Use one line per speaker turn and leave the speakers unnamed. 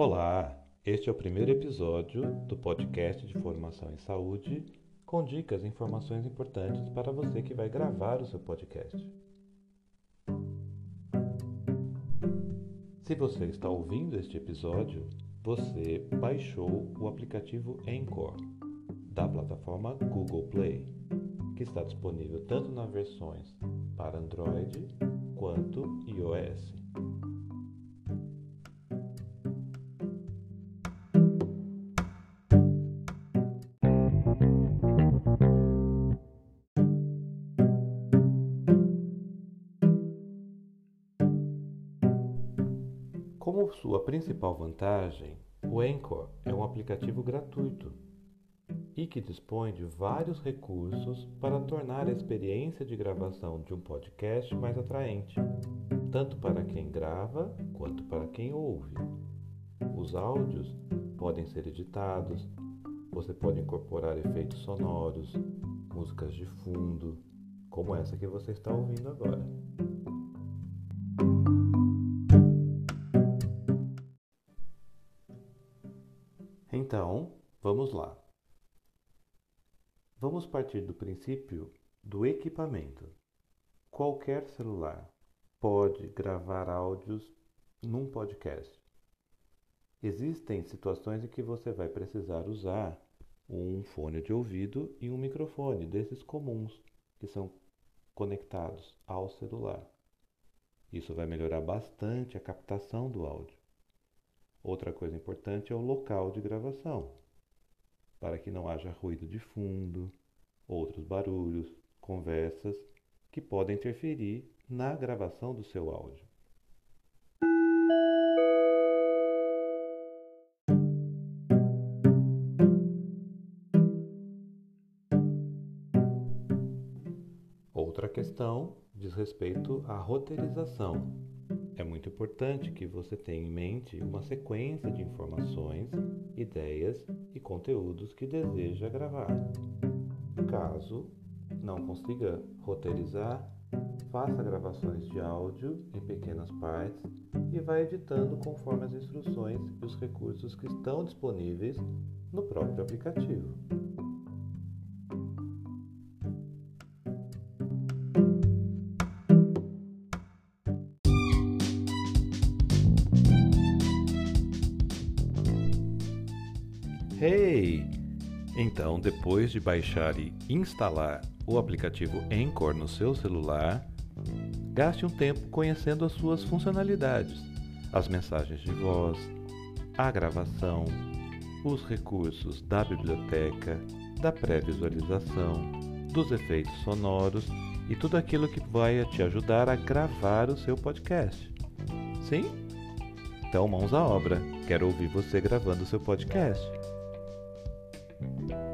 Olá, este é o primeiro episódio do podcast de formação em saúde com dicas e informações importantes para você que vai gravar o seu podcast. Se você está ouvindo este episódio, você baixou o aplicativo Anchor da plataforma Google Play, que está disponível tanto nas versões para Android quanto iOS. Como sua principal vantagem, o Anchor é um aplicativo gratuito e que dispõe de vários recursos para tornar a experiência de gravação de um podcast mais atraente, tanto para quem grava quanto para quem ouve. Os áudios podem ser editados, você pode incorporar efeitos sonoros, músicas de fundo, como essa que você está ouvindo agora. Então, vamos lá. Vamos partir do princípio do equipamento. Qualquer celular pode gravar áudios num podcast. Existem situações em que você vai precisar usar um fone de ouvido e um microfone desses comuns que são conectados ao celular. Isso vai melhorar bastante a captação do áudio. Outra coisa importante é o local de gravação, para que não haja ruído de fundo, outros barulhos, conversas que podem interferir na gravação do seu áudio. Outra questão diz respeito à roteirização. É muito importante que você tenha em mente uma sequência de informações, ideias e conteúdos que deseja gravar. Caso não consiga roteirizar, faça gravações de áudio em pequenas partes e vá editando conforme as instruções e os recursos que estão disponíveis no próprio aplicativo. Hey! Então, depois de baixar e instalar o aplicativo Anchor no seu celular, gaste um tempo conhecendo as suas funcionalidades, as mensagens de voz, a gravação, os recursos da biblioteca, da pré-visualização, dos efeitos sonoros e tudo aquilo que vai te ajudar a gravar o seu podcast. Sim? Então, mãos à obra. Quero ouvir você gravando o seu podcast. Thank you.